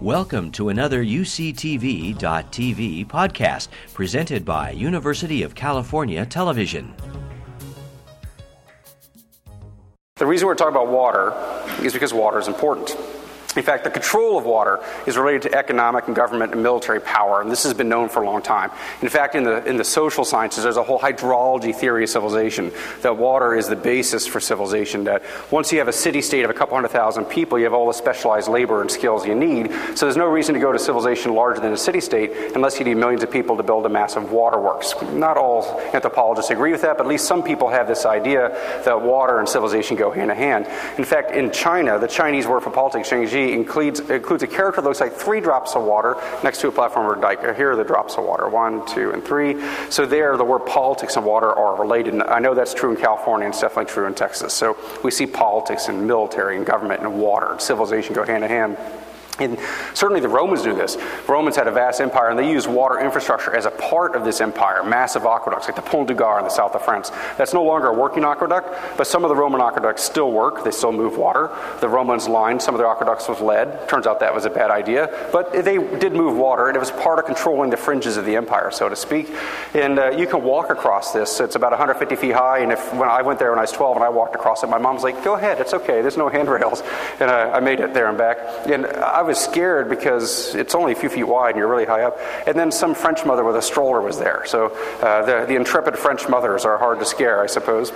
Welcome to another UCTV.tv podcast presented by University of California Television. The reason we're talking about water is because water is important. In fact, the control of water is related to economic and government and military power, and this has been known for a long time. In fact, in the, in the social sciences, there's a whole hydrology theory of civilization that water is the basis for civilization. That once you have a city state of a couple hundred thousand people, you have all the specialized labor and skills you need. So there's no reason to go to civilization larger than a city state unless you need millions of people to build a massive waterworks. Not all anthropologists agree with that, but at least some people have this idea that water and civilization go hand in hand. In fact, in China, the Chinese word for politics, Includes, includes a character that looks like three drops of water next to a platform or dike. Here are the drops of water one, two, and three. So, there, the word politics and water are related. And I know that's true in California, and it's definitely true in Texas. So, we see politics and military and government and water civilization go hand in hand. And certainly the Romans knew this. Romans had a vast empire, and they used water infrastructure as a part of this empire. Massive aqueducts, like the Pont du Gard in the south of France. That's no longer a working aqueduct, but some of the Roman aqueducts still work. They still move water. The Romans lined some of their aqueducts with lead. Turns out that was a bad idea, but they did move water, and it was part of controlling the fringes of the empire, so to speak. And uh, you can walk across this. It's about 150 feet high, and if when I went there when I was 12 and I walked across it, my mom's like, "Go ahead, it's okay. There's no handrails," and I, I made it there and back. And I was scared because it's only a few feet wide and you're really high up. And then some French mother with a stroller was there. So uh, the, the intrepid French mothers are hard to scare, I suppose.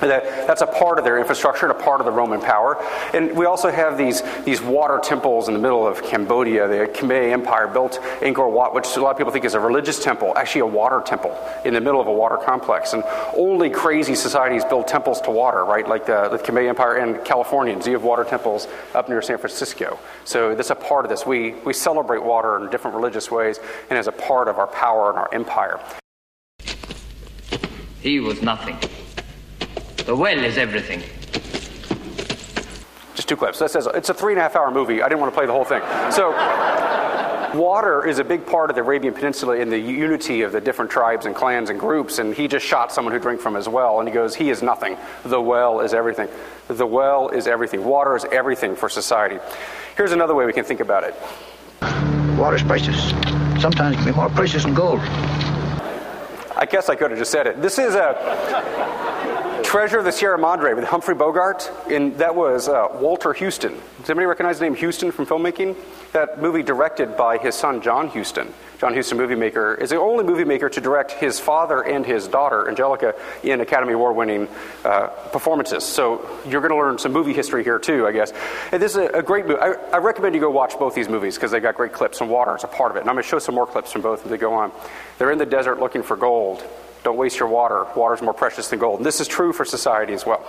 That, that's a part of their infrastructure and a part of the Roman power. And we also have these, these water temples in the middle of Cambodia. The Khmer Empire built Angkor Wat, which a lot of people think is a religious temple, actually a water temple in the middle of a water complex. And only crazy societies build temples to water, right? Like the, the Khmer Empire and Californians. You have water temples up near San Francisco. So that's a part of this. We, we celebrate water in different religious ways and as a part of our power and our empire. He was nothing. The well is everything. Just two clips. That says it's a three and a half hour movie. I didn't want to play the whole thing. So, water is a big part of the Arabian Peninsula in the unity of the different tribes and clans and groups. And he just shot someone who drank from his well, and he goes, "He is nothing. The well is everything. The well is everything. Water is everything for society." Here's another way we can think about it. Water is precious. Sometimes it can be more precious than gold. I guess I could have just said it. This is a Treasure of the Sierra Madre with Humphrey Bogart, and that was uh, Walter Huston. Does anybody recognize the name Huston from filmmaking? That movie directed by his son John Huston. John Huston, movie maker, is the only movie maker to direct his father and his daughter, Anjelica, in Academy Award winning uh, performances. So you're going to learn some movie history here, too, I guess. And this is a, a great movie. I, I, recommend you go watch both these movies because they got great clips, and water is a part of it. And I'm going to show some more clips from both as they go on. They're in the desert looking for gold. Don't waste your water. Water is more precious than gold. And this is true for society as well.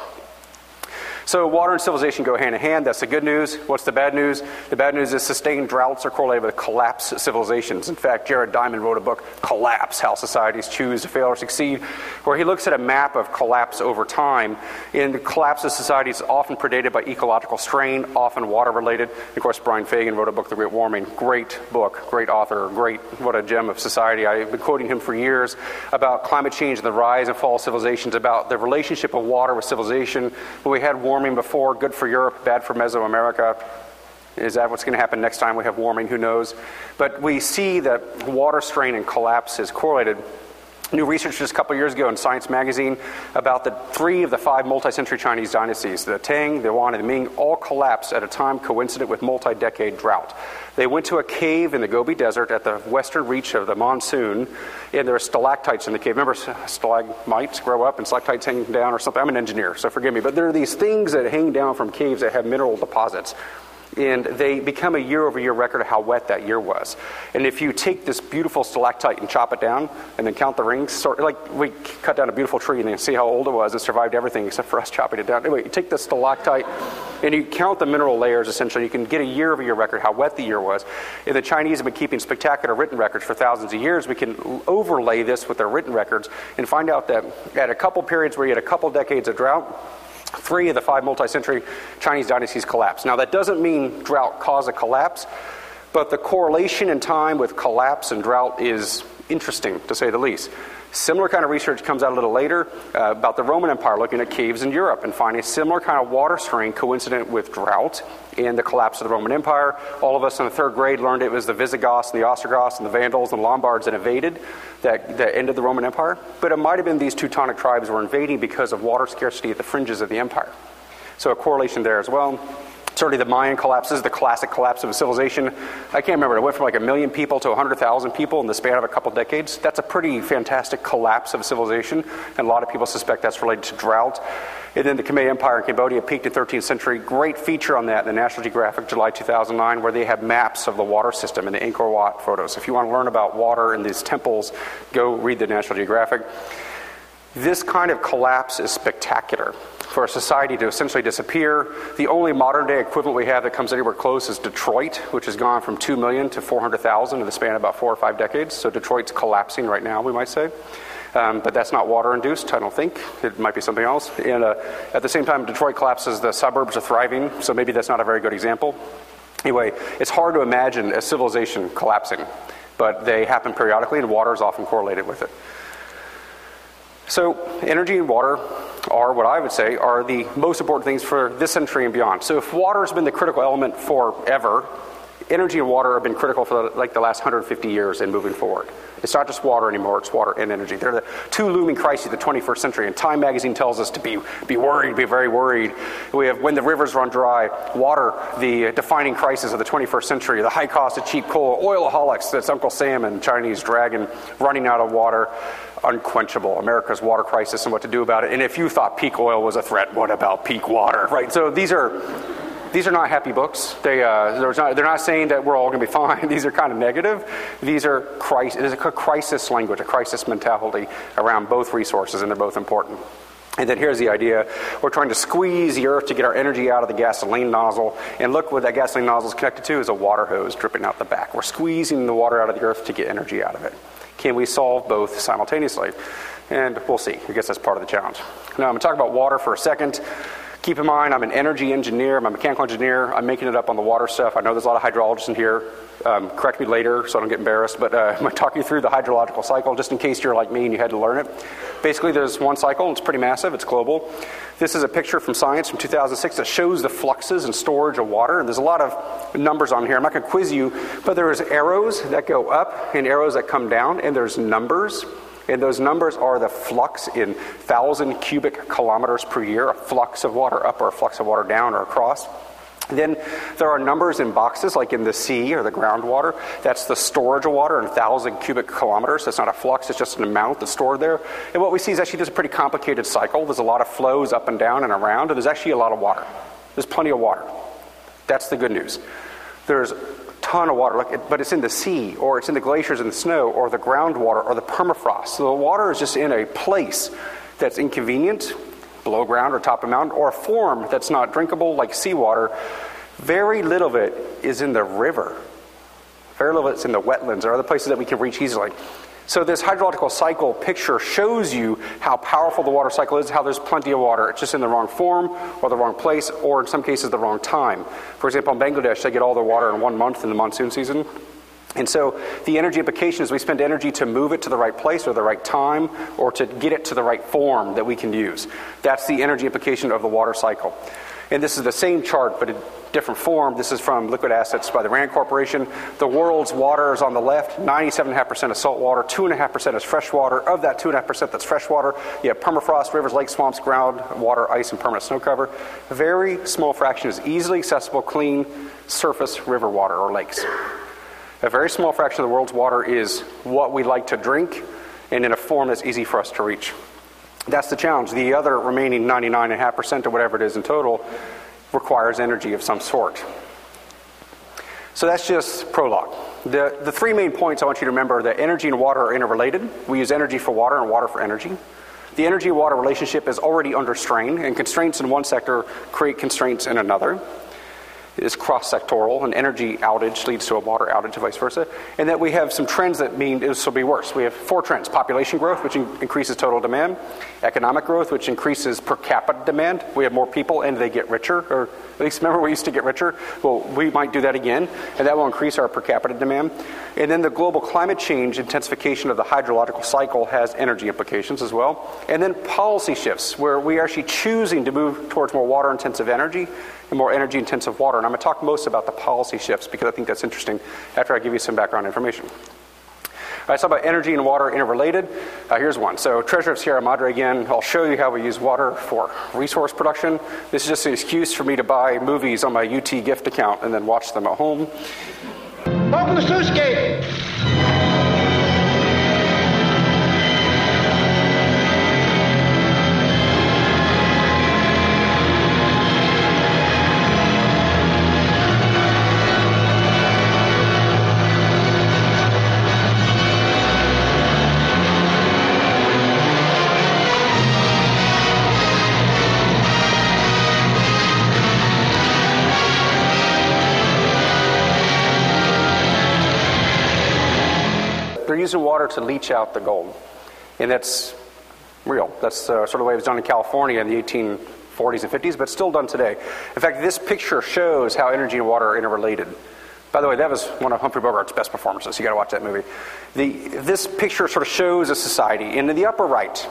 So, water and civilization go hand in hand. That's the good news. What's the bad news? The bad news is sustained droughts are correlated with collapse civilizations. In fact, Jared Diamond wrote a book, Collapse How Societies Choose to Fail or Succeed, where he looks at a map of collapse over time. And the collapse of societies often predated by ecological strain, often water related. Of course, Brian Fagan wrote a book, The Great Warming. Great book, great author, great, what a gem of society. I've been quoting him for years about climate change and the rise and fall of civilizations, about the relationship of water with civilization. When we had warming, warming before, good for Europe, bad for Mesoamerica. Is that what's going to happen next time we have warming? Who knows? But we see that water strain and collapse is correlated. New research just a couple years ago in Science magazine about the three of the five multi century Chinese dynasties the Tang, the Yuan, and the Ming all collapsed at a time coincident with multi decade drought. They went to a cave in the Gobi Desert at the western reach of the monsoon, and there were stalactites in the cave. Remember, stalagmites grow up and stalactites hang down or something? I'm an engineer, so forgive me. But there are these things that hang down from caves that have mineral deposits and they become a year over year record of how wet that year was. And if you take this beautiful stalactite and chop it down and then count the rings, sort like we cut down a beautiful tree and then see how old it was, it survived everything except for us chopping it down. Anyway, you take the stalactite and you count the mineral layers essentially, you can get a year over year record how wet the year was. And the Chinese have been keeping spectacular written records for thousands of years. We can overlay this with their written records and find out that at a couple periods where you had a couple decades of drought, Three of the five multi century Chinese dynasties collapsed. Now, that doesn't mean drought caused a collapse, but the correlation in time with collapse and drought is interesting to say the least. Similar kind of research comes out a little later uh, about the Roman Empire looking at caves in Europe and finding a similar kind of water strain coincident with drought and the collapse of the Roman Empire. All of us in the third grade learned it was the Visigoths and the Ostrogoths and the Vandals and Lombards that invaded that, that ended the Roman Empire. But it might have been these Teutonic tribes were invading because of water scarcity at the fringes of the empire. So a correlation there as well. Certainly, the Mayan collapse is the classic collapse of a civilization. I can't remember, it went from like a million people to 100,000 people in the span of a couple decades. That's a pretty fantastic collapse of civilization, and a lot of people suspect that's related to drought. And then the Khmer Empire in Cambodia peaked in 13th century. Great feature on that in the National Geographic, July 2009, where they have maps of the water system in the Angkor Wat photos. If you want to learn about water in these temples, go read the National Geographic. This kind of collapse is spectacular for a society to essentially disappear. The only modern day equivalent we have that comes anywhere close is Detroit, which has gone from 2 million to 400,000 in the span of about four or five decades. So Detroit's collapsing right now, we might say. Um, but that's not water induced, I don't think. It might be something else. And uh, at the same time, Detroit collapses, the suburbs are thriving, so maybe that's not a very good example. Anyway, it's hard to imagine a civilization collapsing, but they happen periodically, and water is often correlated with it. So, energy and water are what I would say are the most important things for this century and beyond. So, if water has been the critical element forever, energy and water have been critical for like the last 150 years and moving forward. It's not just water anymore, it's water and energy. They're the two looming crises of the 21st century, and Time magazine tells us to be, be worried, be very worried. We have when the rivers run dry, water, the defining crisis of the 21st century, the high cost of cheap coal, oilaholics, that's Uncle Sam and Chinese dragon running out of water unquenchable, America's water crisis and what to do about it. And if you thought peak oil was a threat, what about peak water? Right? So these are these are not happy books. They, uh, not, they're not saying that we're all going to be fine. These are kind of negative. These are crisis, it is a crisis language, a crisis mentality around both resources, and they're both important. And then here's the idea we're trying to squeeze the earth to get our energy out of the gasoline nozzle. And look what that gasoline nozzle is connected to is a water hose dripping out the back. We're squeezing the water out of the earth to get energy out of it. Can we solve both simultaneously? And we'll see. I guess that's part of the challenge. Now, I'm going to talk about water for a second. Keep in mind, I'm an energy engineer, I'm a mechanical engineer. I'm making it up on the water stuff. I know there's a lot of hydrologists in here. Um, correct me later so I don't get embarrassed, but uh, I'm going to talk you through the hydrological cycle just in case you're like me and you had to learn it. Basically, there's one cycle, it's pretty massive, it's global. This is a picture from Science from 2006 that shows the fluxes and storage of water. And there's a lot of numbers on here. I'm not going to quiz you, but there's arrows that go up and arrows that come down, and there's numbers. And those numbers are the flux in thousand cubic kilometers per year, a flux of water up or a flux of water down or across. Then there are numbers in boxes, like in the sea or the groundwater. That's the storage of water in 1,000 cubic kilometers. That's not a flux, it's just an amount that's stored there. And what we see is actually there's a pretty complicated cycle. There's a lot of flows up and down and around, and there's actually a lot of water. There's plenty of water. That's the good news. There's ton of water, but it's in the sea, or it's in the glaciers and the snow, or the groundwater, or the permafrost. So the water is just in a place that's inconvenient below ground or top of mountain, or a form that's not drinkable like seawater, very little of it is in the river. Very little of it's in the wetlands or other places that we can reach easily. So, this hydrological cycle picture shows you how powerful the water cycle is, how there's plenty of water. It's just in the wrong form or the wrong place, or in some cases, the wrong time. For example, in Bangladesh, they get all their water in one month in the monsoon season. And so the energy implication is we spend energy to move it to the right place or the right time or to get it to the right form that we can use. That's the energy implication of the water cycle. And this is the same chart, but in different form. This is from Liquid Assets by the RAND Corporation. The world's water is on the left, 97.5% is salt water, 2.5% is fresh water. Of that 2.5% that's fresh water, you have permafrost, rivers, lakes, swamps, ground, water, ice, and permanent snow cover. A very small fraction is easily accessible, clean surface river water or lakes. A very small fraction of the world's water is what we like to drink and in a form that's easy for us to reach. That's the challenge. The other remaining 99.5% or whatever it is in total requires energy of some sort. So that's just prologue. The, the three main points I want you to remember that energy and water are interrelated. We use energy for water and water for energy. The energy water relationship is already under strain, and constraints in one sector create constraints in another. Is cross sectoral. An energy outage leads to a water outage, and vice versa. And that we have some trends that mean this will be worse. We have four trends population growth, which in- increases total demand, economic growth, which increases per capita demand. We have more people and they get richer, or at least remember we used to get richer? Well, we might do that again, and that will increase our per capita demand. And then the global climate change intensification of the hydrological cycle has energy implications as well. And then policy shifts, where we are actually choosing to move towards more water intensive energy and more energy intensive water. And I'm going to talk most about the policy shifts because I think that's interesting after I give you some background information. I talk about energy and water interrelated. Uh, here's one. So, Treasure of Sierra Madre again. I'll show you how we use water for resource production. This is just an excuse for me to buy movies on my UT gift account and then watch them at home. Open the sluice gate! Using water to leach out the gold. And that's real. That's uh, sort of the way it was done in California in the 1840s and 50s, but still done today. In fact, this picture shows how energy and water are interrelated. By the way, that was one of Humphrey Bogart's best performances. You got to watch that movie. The, this picture sort of shows a society, and in the upper right,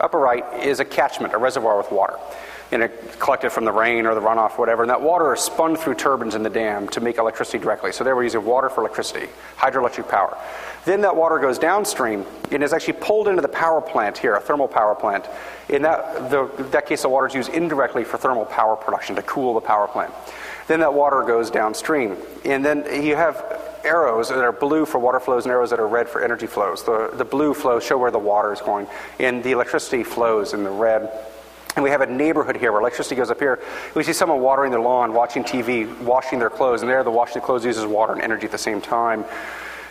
upper right is a catchment, a reservoir with water, and it collected from the rain or the runoff, whatever. And that water is spun through turbines in the dam to make electricity directly. So there we're using water for electricity, hydroelectric power. Then that water goes downstream and is actually pulled into the power plant here, a thermal power plant. In that, the, that case, the water is used indirectly for thermal power production to cool the power plant. Then that water goes downstream. And then you have arrows that are blue for water flows and arrows that are red for energy flows. The, the blue flows show where the water is going, and the electricity flows in the red. And we have a neighborhood here where electricity goes up here. We see someone watering their lawn, watching TV, washing their clothes, and there the washing the clothes uses water and energy at the same time.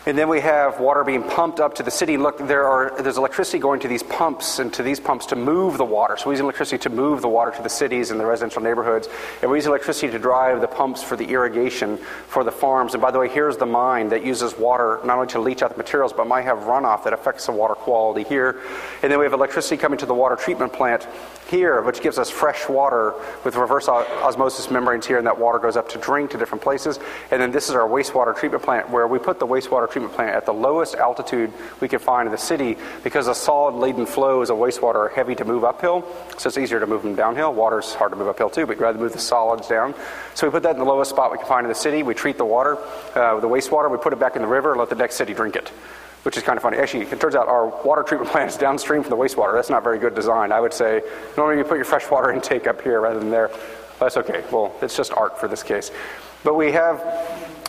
And then we have water being pumped up to the city. Look, there are, there's electricity going to these pumps and to these pumps to move the water. So we're using electricity to move the water to the cities and the residential neighborhoods. And we're using electricity to drive the pumps for the irrigation for the farms. And by the way, here's the mine that uses water not only to leach out the materials, but might have runoff that affects the water quality here. And then we have electricity coming to the water treatment plant here, which gives us fresh water with reverse osmosis membranes here, and that water goes up to drink to different places. And then this is our wastewater treatment plant, where we put the wastewater treatment plant at the lowest altitude we can find in the city because the solid laden flows of wastewater are heavy to move uphill, so it's easier to move them downhill. Water's hard to move uphill too, but you'd rather move the solids down. So we put that in the lowest spot we can find in the city. We treat the water, uh, the wastewater, we put it back in the river, and let the next city drink it which is kind of funny. Actually, it turns out our water treatment plant is downstream from the wastewater. That's not very good design. I would say normally you put your fresh water intake up here rather than there. That's okay. Well, it's just art for this case. But we have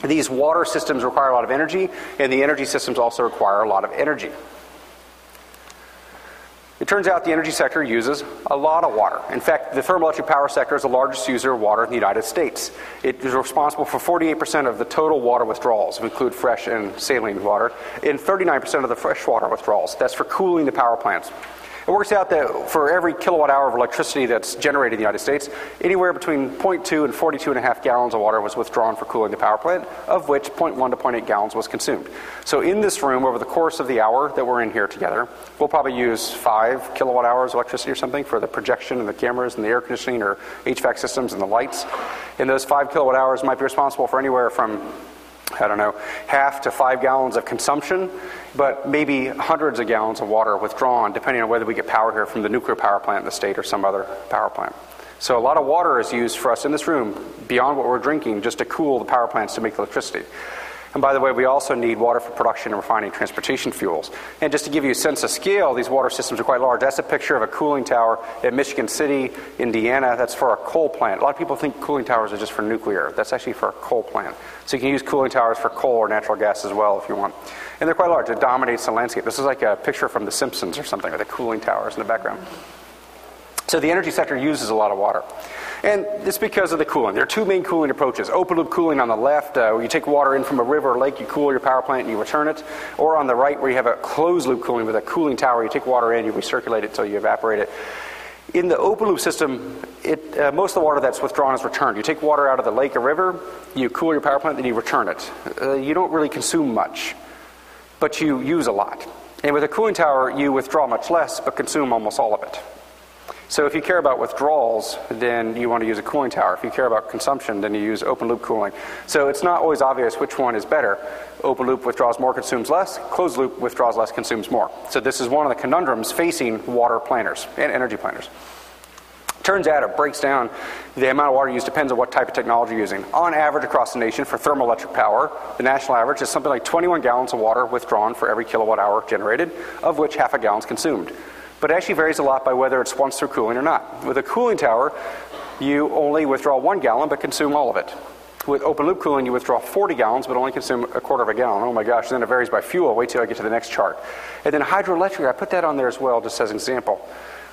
these water systems require a lot of energy, and the energy systems also require a lot of energy. It turns out the energy sector uses a lot of water. In fact, the thermoelectric power sector is the largest user of water in the United States. It is responsible for 48% of the total water withdrawals, include fresh and saline water, and 39% of the freshwater withdrawals. That's for cooling the power plants. It works out that for every kilowatt hour of electricity that's generated in the United States, anywhere between 0.2 and 42.5 gallons of water was withdrawn for cooling the power plant, of which 0.1 to 0.8 gallons was consumed. So in this room, over the course of the hour that we're in here together, we'll probably use 5 kilowatt hours of electricity or something for the projection and the cameras and the air conditioning or HVAC systems and the lights. And those 5 kilowatt hours might be responsible for anywhere from I don't know, half to five gallons of consumption, but maybe hundreds of gallons of water withdrawn, depending on whether we get power here from the nuclear power plant in the state or some other power plant. So a lot of water is used for us in this room, beyond what we're drinking, just to cool the power plants to make electricity. And by the way, we also need water for production and refining transportation fuels. And just to give you a sense of scale, these water systems are quite large. That's a picture of a cooling tower at Michigan City, Indiana. That's for a coal plant. A lot of people think cooling towers are just for nuclear. That's actually for a coal plant. So you can use cooling towers for coal or natural gas as well if you want. And they're quite large. It dominates the landscape. This is like a picture from The Simpsons or something with the cooling towers in the background. So the energy sector uses a lot of water. And it's because of the cooling. There are two main cooling approaches. Open loop cooling on the left, uh, where you take water in from a river or lake, you cool your power plant and you return it. Or on the right, where you have a closed loop cooling with a cooling tower, you take water in, you recirculate it until you evaporate it. In the open loop system, it, uh, most of the water that's withdrawn is returned. You take water out of the lake or river, you cool your power plant, then you return it. Uh, you don't really consume much, but you use a lot. And with a cooling tower, you withdraw much less, but consume almost all of it. So if you care about withdrawals, then you want to use a cooling tower. If you care about consumption, then you use open loop cooling. So it's not always obvious which one is better. Open loop withdraws more, consumes less. Closed loop withdraws less, consumes more. So this is one of the conundrums facing water planners and energy planners. Turns out it breaks down the amount of water used depends on what type of technology you're using. On average across the nation for thermoelectric power, the national average is something like 21 gallons of water withdrawn for every kilowatt hour generated, of which half a gallon is consumed. But it actually varies a lot by whether it's once through cooling or not. With a cooling tower, you only withdraw one gallon but consume all of it. With open loop cooling, you withdraw 40 gallons but only consume a quarter of a gallon. Oh my gosh, then it varies by fuel. Wait till I get to the next chart. And then hydroelectric, I put that on there as well just as an example.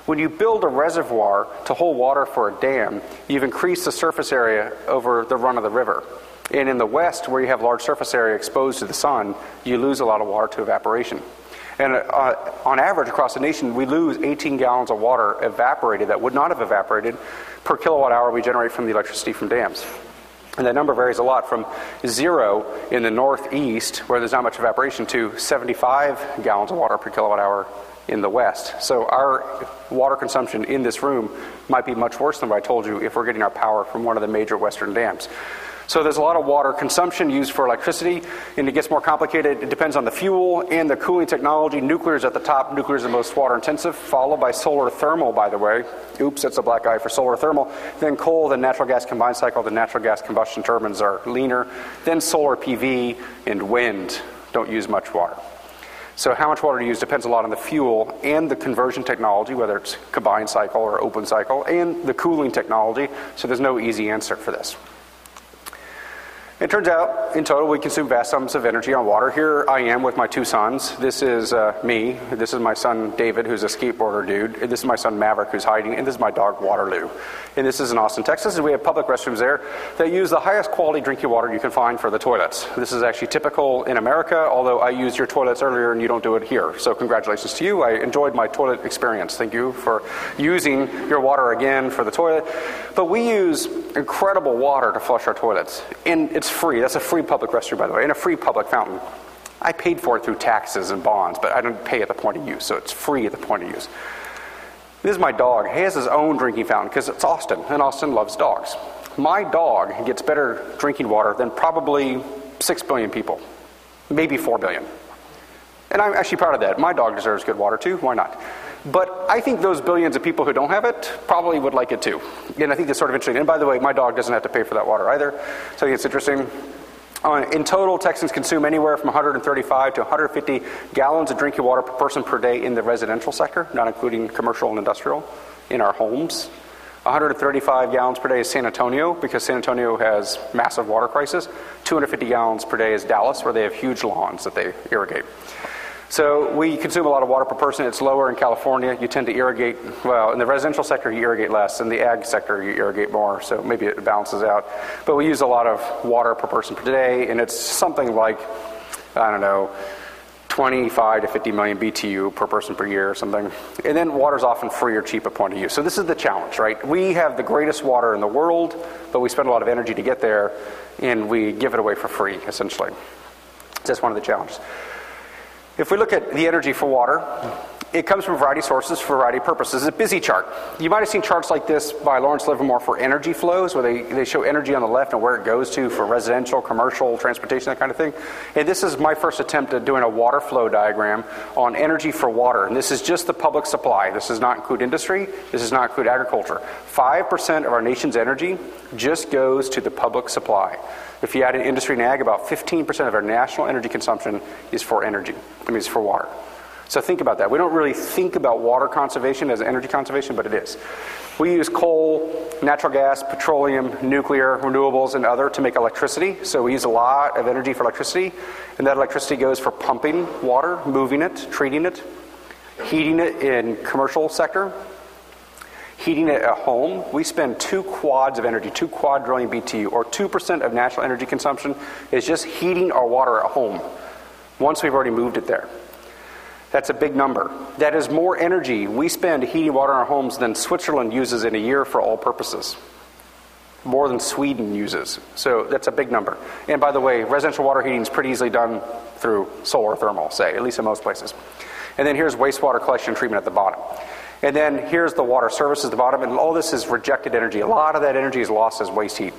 When you build a reservoir to hold water for a dam, you've increased the surface area over the run of the river. And in the west, where you have large surface area exposed to the sun, you lose a lot of water to evaporation. And uh, on average across the nation, we lose 18 gallons of water evaporated that would not have evaporated per kilowatt hour we generate from the electricity from dams. And that number varies a lot from zero in the northeast, where there's not much evaporation, to 75 gallons of water per kilowatt hour in the west. So our water consumption in this room might be much worse than what I told you if we're getting our power from one of the major western dams. So there's a lot of water consumption used for electricity, and it gets more complicated. It depends on the fuel and the cooling technology. Nuclear is at the top. Nuclear is the most water intensive, followed by solar thermal, by the way. Oops, that's a black eye for solar thermal. Then coal, then natural gas combined cycle. The natural gas combustion turbines are leaner. Then solar PV and wind don't use much water. So how much water to use depends a lot on the fuel and the conversion technology, whether it's combined cycle or open cycle, and the cooling technology. So there's no easy answer for this. It turns out, in total, we consume vast sums of energy on water. Here I am with my two sons. This is uh, me. This is my son David, who's a skateboarder dude. And this is my son Maverick, who's hiding. And this is my dog Waterloo. And this is in Austin, Texas. And we have public restrooms there that use the highest quality drinking water you can find for the toilets. This is actually typical in America, although I used your toilets earlier and you don't do it here. So congratulations to you. I enjoyed my toilet experience. Thank you for using your water again for the toilet. But we use incredible water to flush our toilets. And it's free. That's a free public restroom, by the way, and a free public fountain. I paid for it through taxes and bonds, but I don't pay at the point of use, so it's free at the point of use. This is my dog. He has his own drinking fountain because it's Austin, and Austin loves dogs. My dog gets better drinking water than probably 6 billion people, maybe 4 billion. And I'm actually proud of that. My dog deserves good water too. Why not? But I think those billions of people who don't have it probably would like it too. And I think that's sort of interesting. And by the way, my dog doesn't have to pay for that water either. So I think it's interesting. In total, Texans consume anywhere from 135 to 150 gallons of drinking water per person per day in the residential sector, not including commercial and industrial, in our homes. 135 gallons per day is San Antonio because San Antonio has massive water crisis. 250 gallons per day is Dallas, where they have huge lawns that they irrigate. So we consume a lot of water per person. It's lower in California. You tend to irrigate, well, in the residential sector, you irrigate less. In the ag sector, you irrigate more. So maybe it balances out. But we use a lot of water per person per day, and it's something like, I don't know, 25 to 50 million BTU per person per year or something. And then water is often free or cheap at point of use. So this is the challenge, right? We have the greatest water in the world, but we spend a lot of energy to get there, and we give it away for free, essentially. That's one of the challenges. If we look at the energy for water, it comes from a variety of sources for a variety of purposes. It's a busy chart. You might have seen charts like this by Lawrence Livermore for energy flows, where they, they show energy on the left and where it goes to for residential, commercial, transportation, that kind of thing. And this is my first attempt at doing a water flow diagram on energy for water. And this is just the public supply. This does not include industry. This does not include agriculture. 5% of our nation's energy just goes to the public supply. If you add in industry and ag, about 15% of our national energy consumption is for energy. I mean, it's for water. So think about that. We don't really think about water conservation as energy conservation, but it is. We use coal, natural gas, petroleum, nuclear, renewables, and other to make electricity. So we use a lot of energy for electricity, and that electricity goes for pumping water, moving it, treating it, heating it in commercial sector, heating it at home, we spend two quads of energy, two quadrillion BTU, or 2% of national energy consumption is just heating our water at home once we've already moved it there. That's a big number. That is more energy we spend heating water in our homes than Switzerland uses in a year for all purposes. More than Sweden uses. So that's a big number. And by the way, residential water heating is pretty easily done through solar thermal, say, at least in most places. And then here's wastewater collection treatment at the bottom. And then here's the water services at the bottom, and all this is rejected energy. A lot of that energy is lost as waste heat.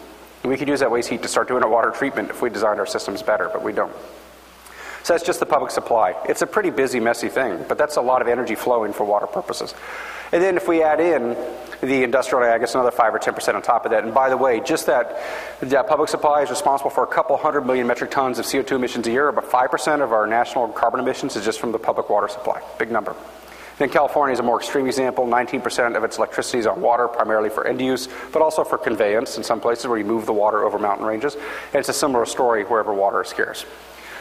We could use that waste heat to start doing our water treatment if we designed our systems better, but we don't. So that's just the public supply. It's a pretty busy, messy thing, but that's a lot of energy flowing for water purposes. And then if we add in the industrial ag, it's another 5 or 10% on top of that. And by the way, just that, that public supply is responsible for a couple hundred million metric tons of CO2 emissions a year. About 5% of our national carbon emissions is just from the public water supply. Big number. Then California is a more extreme example. 19% of its electricity is on water, primarily for end use, but also for conveyance in some places where you move the water over mountain ranges. And it's a similar story wherever water is scarce.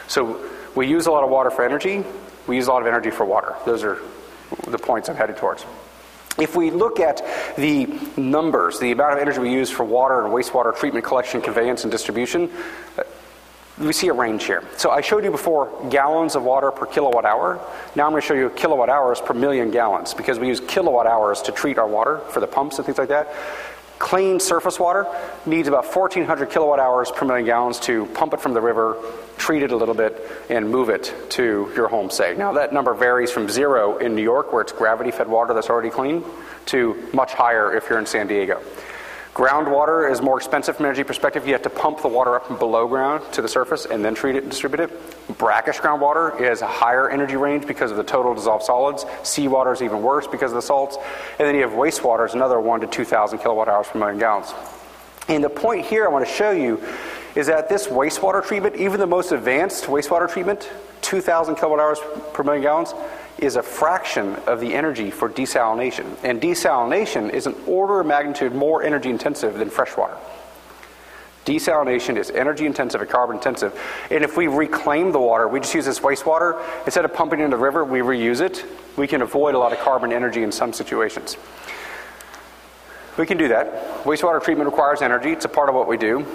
So we use a lot of water for energy. We use a lot of energy for water. Those are the points I'm headed towards. If we look at the numbers, the amount of energy we use for water and wastewater treatment, collection, conveyance, and distribution, we see a range here. So I showed you before gallons of water per kilowatt hour. Now I'm going to show you kilowatt hours per million gallons because we use kilowatt hours to treat our water for the pumps and things like that. Clean surface water needs about 1,400 kilowatt hours per million gallons to pump it from the river, treat it a little bit, and move it to your home, say. Now, that number varies from zero in New York, where it's gravity fed water that's already clean, to much higher if you're in San Diego. Groundwater is more expensive from an energy perspective. You have to pump the water up from below ground to the surface and then treat it and distribute it. Brackish groundwater is a higher energy range because of the total dissolved solids. Seawater is even worse because of the salts. And then you have wastewater is another 1 to 2,000 kilowatt hours per million gallons. And the point here I want to show you is that this wastewater treatment, even the most advanced wastewater treatment, 2,000 kilowatt hours per million gallons, is a fraction of the energy for desalination. And desalination is an order of magnitude more energy intensive than freshwater. Desalination is energy intensive and carbon intensive. And if we reclaim the water, we just use this wastewater, instead of pumping it into the river, we reuse it, we can avoid a lot of carbon energy in some situations. We can do that. Wastewater treatment requires energy, it's a part of what we do.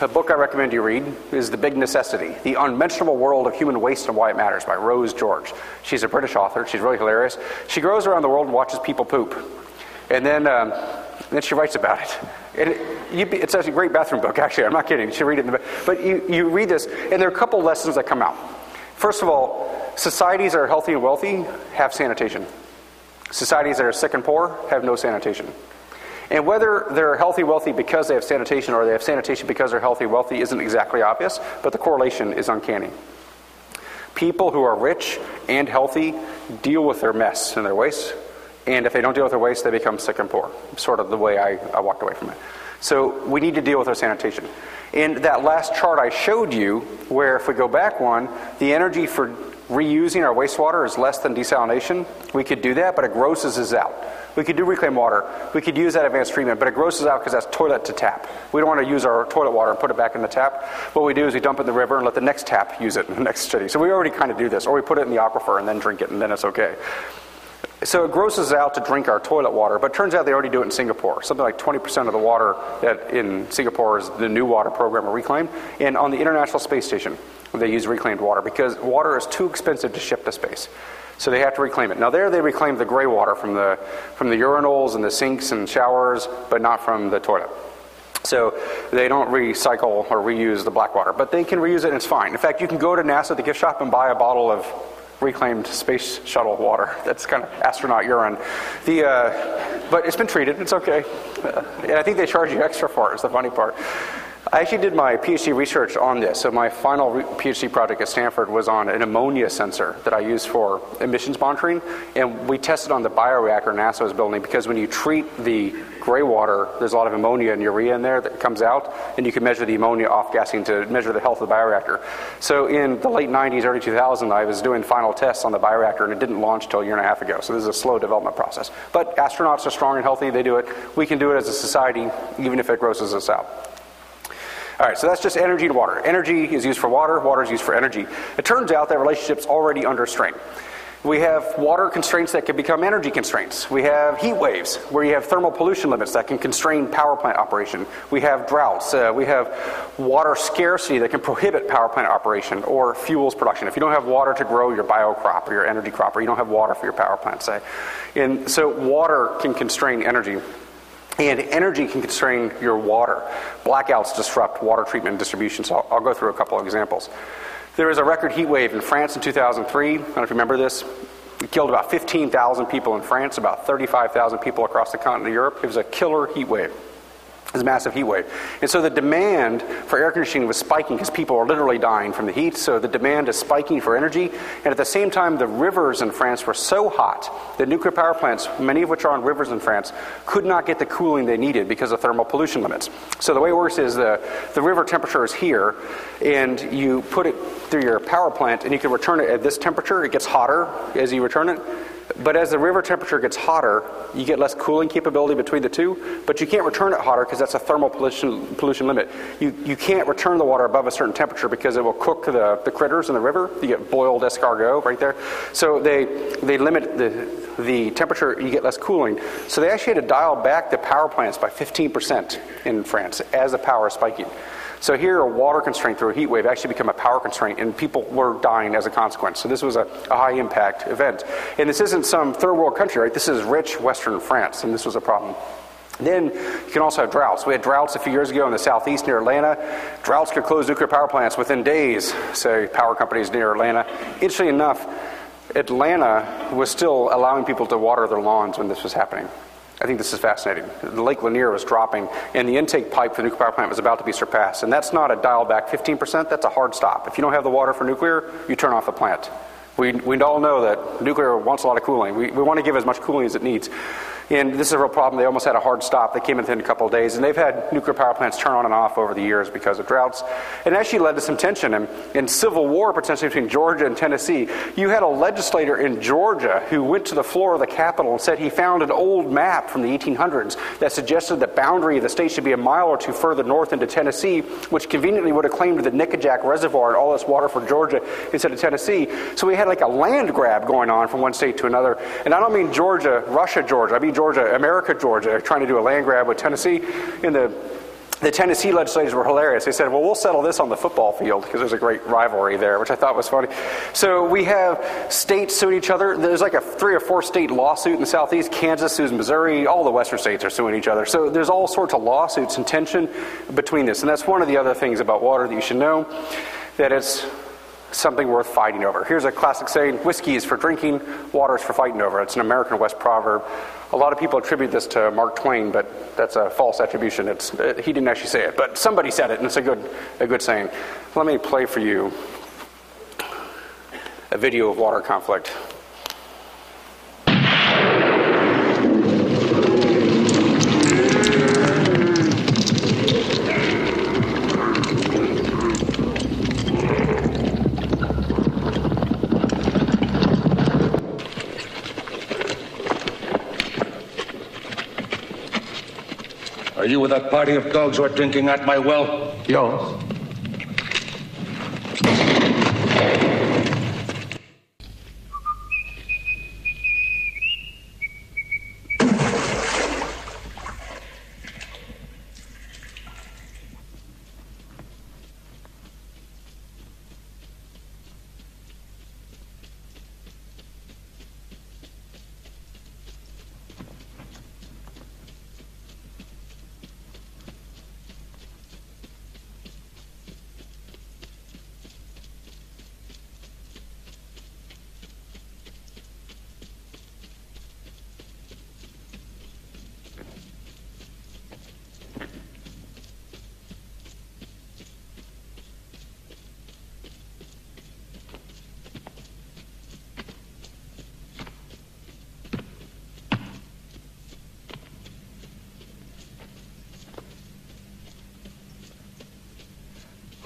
A book I recommend you read is The Big Necessity The Unmentionable World of Human Waste and Why It Matters by Rose George. She's a British author. She's really hilarious. She goes around the world and watches people poop. And then, um, then she writes about it. And it, it's a great bathroom book, actually. I'm not kidding. You should read it. In the, but you, you read this, and there are a couple lessons that come out. First of all, societies that are healthy and wealthy have sanitation. Societies that are sick and poor have no sanitation. And whether they're healthy, wealthy because they have sanitation or they have sanitation because they're healthy, wealthy isn't exactly obvious, but the correlation is uncanny. People who are rich and healthy deal with their mess and their waste, and if they don't deal with their waste, they become sick and poor. Sort of the way I, I walked away from it. So we need to deal with our sanitation. In that last chart I showed you, where if we go back one, the energy for reusing our wastewater is less than desalination, we could do that, but it grosses us out. We could do reclaimed water. We could use that advanced treatment, but it grosses out because that's toilet to tap. We don't want to use our toilet water and put it back in the tap. What we do is we dump it in the river and let the next tap use it in the next city. So we already kind of do this. Or we put it in the aquifer and then drink it, and then it's okay. So it grosses out to drink our toilet water, but turns out they already do it in Singapore. Something like 20% of the water that in Singapore is the NEWater program or reclaim. And on the International Space Station, they use reclaimed water because water is too expensive to ship to space. So they have to reclaim it. Now there they reclaim the gray water from the from the urinals and the sinks and showers, but not from the toilet. So they don't recycle or reuse the black water, but they can reuse it and it's fine. In fact, you can go to NASA, the gift shop, and buy a bottle of reclaimed space shuttle water. That's kind of astronaut urine. The, uh, but it's been treated. It's okay. Uh, and I think they charge you extra for it. Is the funny part. I actually did my PhD research on this. So my final PhD project at Stanford was on an ammonia sensor that I used for emissions monitoring, and we tested on the bioreactor NASA was building because when you treat the gray water, there's a lot of ammonia and urea in there that comes out, and you can measure the ammonia off gassing to measure the health of the bioreactor. So in the late 90s, early 2000s, I was doing final tests on the bioreactor, and it didn't launch until a year and a half ago. So this is a slow development process. But astronauts are strong and healthy; they do it. We can do it as a society, even if it grosses us out. All right, so that's just energy and water. Energy is used for water, water is used for energy. It turns out that relationship's already under strain. We have water constraints that can become energy constraints. We have heat waves where you have thermal pollution limits that can constrain power plant operation. We have droughts. Uh, we have water scarcity that can prohibit power plant operation or fuels production. If you don't have water to grow your bio crop or your energy crop, or you don't have water for your power plant, say. And so water can constrain energy. And energy can constrain your water. Blackouts disrupt water treatment and distribution. So I'll, I'll go through a couple of examples. There was a record heat wave in France in 2003. I don't know if you remember this. It killed about 15,000 people in France, about 35,000 people across the continent of Europe. It was a killer heat wave. It was a massive heat wave. And so the demand for air conditioning was spiking because people are literally dying from the heat. So the demand is spiking for energy. And at the same time, the rivers in France were so hot that nuclear power plants, many of which are on rivers in France, could not get the cooling they needed because of thermal pollution limits. So the way it works is the, the river temperature is here, and you put it through your power plant, and you can return it at this temperature. It gets hotter as you return it. But as the river temperature gets hotter, you get less cooling capability between the two, but you can't return it hotter because that's a thermal pollution, pollution limit. You, you can't return the water above a certain temperature because it will cook the, the critters in the river. You get boiled escargot right there. So they, they limit the, the temperature, you get less cooling. So they actually had to dial back the power plants by 15% in France as the power is spiking. So here, a water constraint through a heat wave actually became a power constraint, and people were dying as a consequence. So this was a, a high impact event. And this isn't some third world country, right? This is rich Western France, and this was a problem. Then you can also have droughts. We had droughts a few years ago in the southeast near Atlanta. Droughts could close nuclear power plants within days, say power companies near Atlanta. Interestingly enough, Atlanta was still allowing people to water their lawns when this was happening. I think this is fascinating. The Lake Lanier was dropping, and the intake pipe for the nuclear power plant was about to be surpassed. And that's not a dial back 15%, that's a hard stop. If you don't have the water for nuclear, you turn off the plant. We, we all know that nuclear wants a lot of cooling. We, we want to give as much cooling as it needs. And this is a real problem. They almost had a hard stop. They came within a couple of days. And they've had nuclear power plants turn on and off over the years because of droughts. It actually led to some tension and, and civil war potentially between Georgia and Tennessee. You had a legislator in Georgia who went to the floor of the Capitol and said he found an old map from the 1800s that suggested the boundary of the state should be a mile or two further north into Tennessee, which conveniently would have claimed the Nickajack Reservoir and all this water for Georgia instead of Tennessee. So we had like a land grab going on from one state to another. And I don't mean Georgia, Russia, Georgia. I mean Georgia, America, Georgia, trying to do a land grab with Tennessee. In the the Tennessee legislators were hilarious. They said, well, we'll settle this on the football field because there's a great rivalry there, which I thought was funny. So we have states suing each other. There's like a three or four state lawsuit in the southeast. Kansas sues Missouri. All the western states are suing each other. So there's all sorts of lawsuits and tension between this. And that's one of the other things about water that you should know that it's something worth fighting over. Here's a classic saying whiskey is for drinking, water is for fighting over. It's an American West proverb. A lot of people attribute this to Mark Twain, but that's a false attribution. It's, it, he didn't actually say it, but somebody said it, and it's a good, a good saying. Let me play for you a video of water conflict. You with that party of dogs who are drinking at my well? Yes.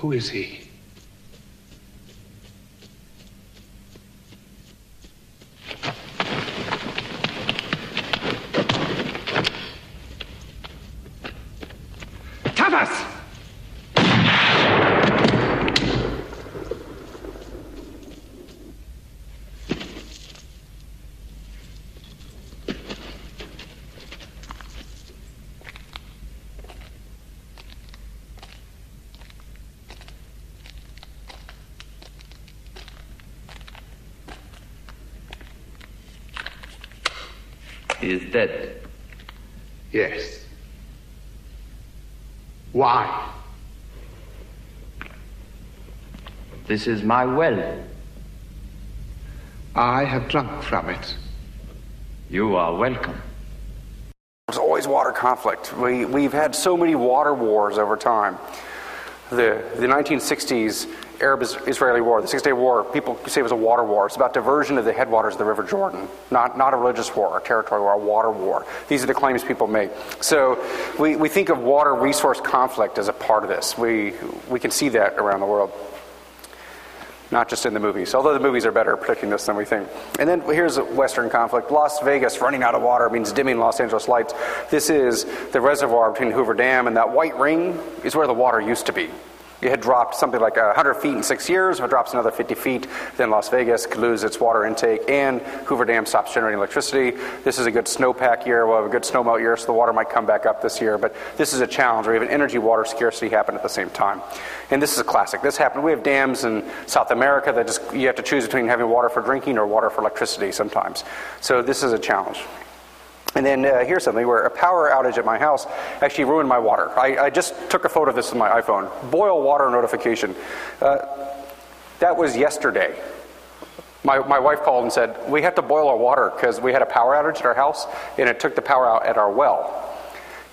Who is he? Tafas! He is dead. Yes. Why? This is my well. I have drunk from it. You are welcome. There's always water conflict. We, we've had so many water wars over time. The, the 1960s Arab Israeli war, the Six Day War, people say it was a water war. It's about diversion of the headwaters of the River Jordan, not, not a religious war, a territory war, a water war. These are the claims people make. So we, we think of water resource conflict as a part of this. We, we can see that around the world not just in the movies, although the movies are better at predicting this than we think. And then here's a Western conflict. Las Vegas running out of water means dimming Los Angeles lights. This is the reservoir between Hoover Dam, and that white ring is where the water used to be. It had dropped something like 100 feet in six years. If it drops another 50 feet, then Las Vegas could lose its water intake and Hoover Dam stops generating electricity. This is a good snowpack year. We'll have a good snowmelt year, so the water might come back up this year. But this is a challenge. We have an energy water scarcity happen at the same time. And this is a classic. This happened. We have dams in South America that just you have to choose between having water for drinking or water for electricity sometimes. So this is a challenge. And then uh, here's something where a power outage at my house actually ruined my water. I, I just took a photo of this with my iPhone. Boil water notification. Uh, that was yesterday. My, my wife called and said, We have to boil our water because we had a power outage at our house and it took the power out at our well.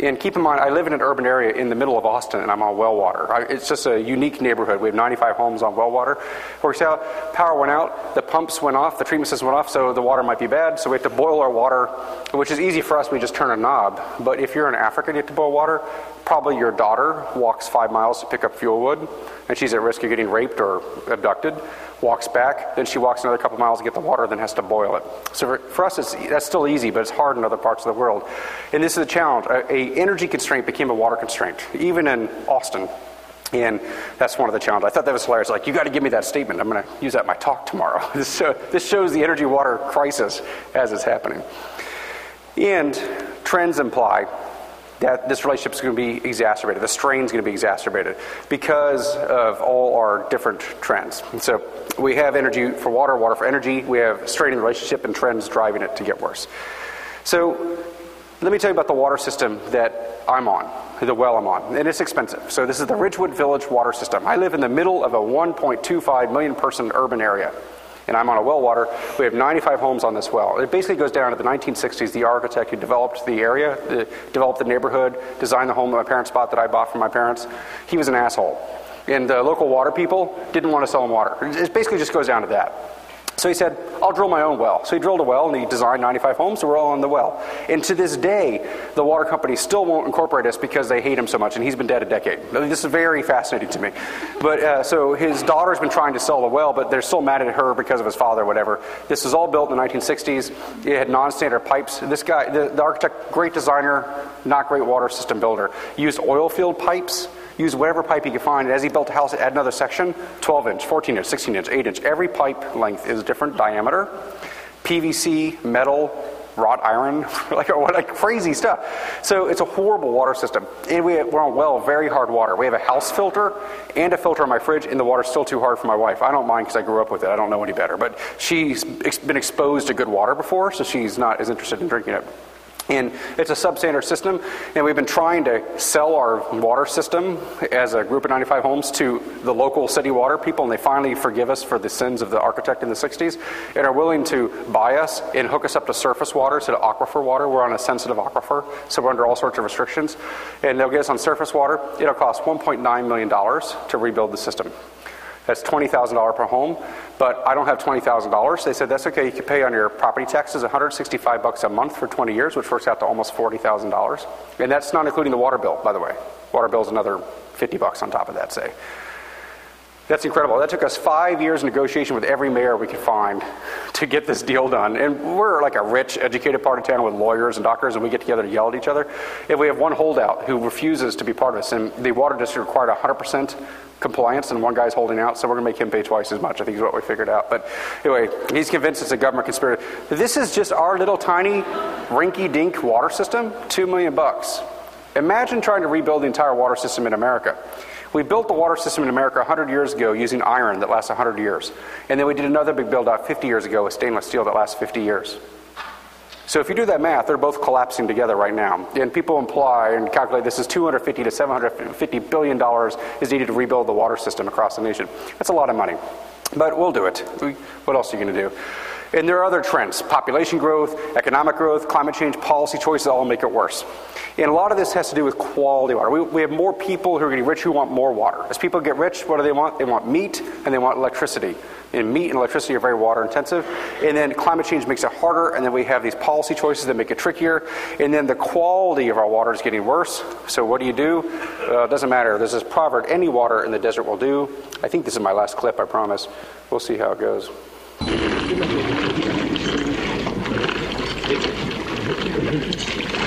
And keep in mind, I live in an urban area in the middle of Austin, and I'm on well water. I, it's just a unique neighborhood. We have 95 homes on well water. Where power went out, the pumps went off, the treatment system went off, so the water might be bad. So we have to boil our water, which is easy for us. We just turn a knob. But if you're in Africa and you have to boil water, probably your daughter walks five miles to pick up fuel wood, and she's at risk of getting raped or abducted walks back, then she walks another couple miles to get the water, then has to boil it. So for, for us, that's still easy, but it's hard in other parts of the world. And this is a challenge. A, a energy constraint became a water constraint, even in Austin. And that's one of the challenges. I thought that was hilarious. Like, you got to give me that statement. I'm going to use that in my talk tomorrow. this, this shows the energy water crisis as it's happening. And trends imply that this relationship is going to be exacerbated. The strain is going to be exacerbated because of all our different trends. And so we have energy for water, water for energy. We have strain in the relationship and trends driving it to get worse. So let me tell you about the water system that I'm on, the well I'm on, and it's expensive. So this is the Ridgewood Village water system. I live in the middle of a 1.25 million person urban area and I'm on a well water. We have 95 homes on this well. It basically goes down to the 1960s. The architect who developed the area, uh, developed the neighborhood, designed the home that my parents bought that I bought from my parents, he was an asshole. And the local water people didn't want to sell him water. It basically just goes down to that. So he said, I'll drill my own well. So he drilled a well and he designed 95 homes, so we're all on the well. And to this day, the water company still won't incorporate us because they hate him so much, and he's been dead a decade. This is very fascinating to me. But uh, so his daughter's been trying to sell the well, but they're still mad at her because of his father, whatever. This was all built in the 1960s. It had non standard pipes. This guy, the, the architect, great designer, not great water system builder, used oil field pipes used whatever pipe he could find. As he built a house, add another section 12 inch, 14 inch, 16 inch, 8 inch. Every pipe length is different diameter. PVC, metal, wrought iron, like, like crazy stuff. So it's a horrible water system. And we, we're on well, very hard water. We have a house filter and a filter in my fridge, and the water's still too hard for my wife. I don't mind because I grew up with it. I don't know any better. But she's been exposed to good water before, so she's not as interested in drinking it. And it's a substandard system, and we've been trying to sell our water system as a group of 95 homes to the local city water people, and they finally forgive us for the sins of the architect in the 60s and are willing to buy us and hook us up to surface water instead of aquifer water. We're on a sensitive aquifer, so we're under all sorts of restrictions. And they'll get us on surface water. It'll cost $1.9 million to rebuild the system. That's $20,000 per home, but I don't have $20,000. They said, that's okay, you can pay on your property taxes 165 bucks a month for 20 years, which works out to almost $40,000. And that's not including the water bill, by the way. Water bill is another 50 bucks on top of that, say. That's incredible. That took us five years of negotiation with every mayor we could find to get this deal done. And we're like a rich, educated part of town with lawyers and doctors, and we get together to yell at each other. If we have one holdout who refuses to be part of this, and the water district required 100% compliance, and one guy's holding out, so we're going to make him pay twice as much, I think is what we figured out. But anyway, he's convinced it's a government conspiracy. This is just our little tiny rinky dink water system, two million bucks. Imagine trying to rebuild the entire water system in America. We built the water system in America 100 years ago using iron that lasts 100 years. And then we did another big build out 50 years ago with stainless steel that lasts 50 years. So if you do that math, they're both collapsing together right now. And people imply and calculate this is 250 to 750 billion dollars is needed to rebuild the water system across the nation. That's a lot of money. But we'll do it. What else are you going to do? And there are other trends population growth, economic growth, climate change, policy choices all make it worse. And a lot of this has to do with quality water. We, we have more people who are getting rich who want more water. As people get rich, what do they want? They want meat and they want electricity. And meat and electricity are very water intensive. And then climate change makes it harder. And then we have these policy choices that make it trickier. And then the quality of our water is getting worse. So what do you do? Uh, it doesn't matter. There's this proverb any water in the desert will do. I think this is my last clip, I promise. We'll see how it goes. Thank you.